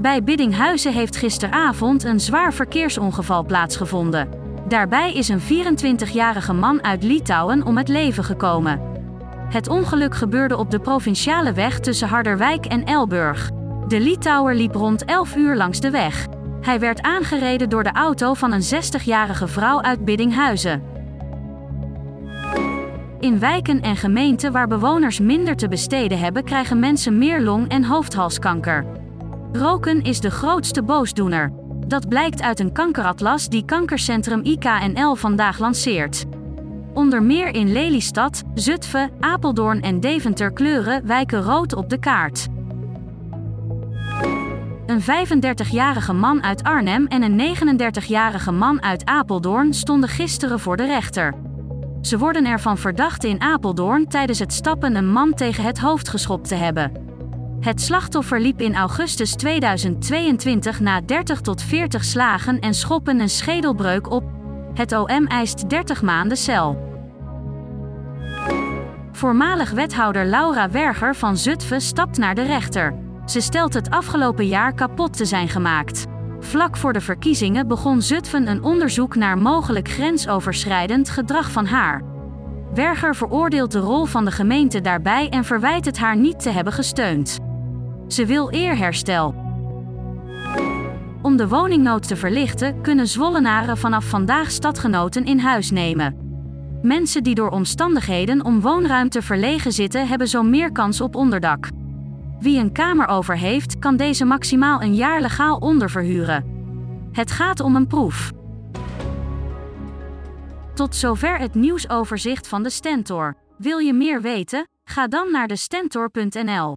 Bij Biddinghuizen heeft gisteravond een zwaar verkeersongeval plaatsgevonden. Daarbij is een 24-jarige man uit Litouwen om het leven gekomen. Het ongeluk gebeurde op de provinciale weg tussen Harderwijk en Elburg. De Litouwer liep rond 11 uur langs de weg. Hij werd aangereden door de auto van een 60-jarige vrouw uit Biddinghuizen. In wijken en gemeenten waar bewoners minder te besteden hebben, krijgen mensen meer long- en hoofdhalskanker. Roken is de grootste boosdoener. Dat blijkt uit een kankeratlas die kankercentrum IKNL vandaag lanceert. Onder meer in Lelystad, Zutphen, Apeldoorn en Deventer kleuren wijken rood op de kaart. Een 35-jarige man uit Arnhem en een 39-jarige man uit Apeldoorn stonden gisteren voor de rechter. Ze worden ervan verdacht in Apeldoorn tijdens het stappen een man tegen het hoofd geschopt te hebben. Het slachtoffer liep in augustus 2022 na 30 tot 40 slagen en schoppen een schedelbreuk op. Het OM eist 30 maanden cel. Voormalig wethouder Laura Werger van Zutphen stapt naar de rechter. Ze stelt het afgelopen jaar kapot te zijn gemaakt. Vlak voor de verkiezingen begon Zutphen een onderzoek naar mogelijk grensoverschrijdend gedrag van haar. Werger veroordeelt de rol van de gemeente daarbij en verwijt het haar niet te hebben gesteund. Ze wil eerherstel. Om de woningnood te verlichten, kunnen Zwollenaren vanaf vandaag stadgenoten in huis nemen. Mensen die door omstandigheden om woonruimte verlegen zitten, hebben zo meer kans op onderdak. Wie een kamer over heeft, kan deze maximaal een jaar legaal onderverhuren. Het gaat om een proef. Tot zover het nieuwsoverzicht van de Stentor. Wil je meer weten? Ga dan naar de Stentor.nl.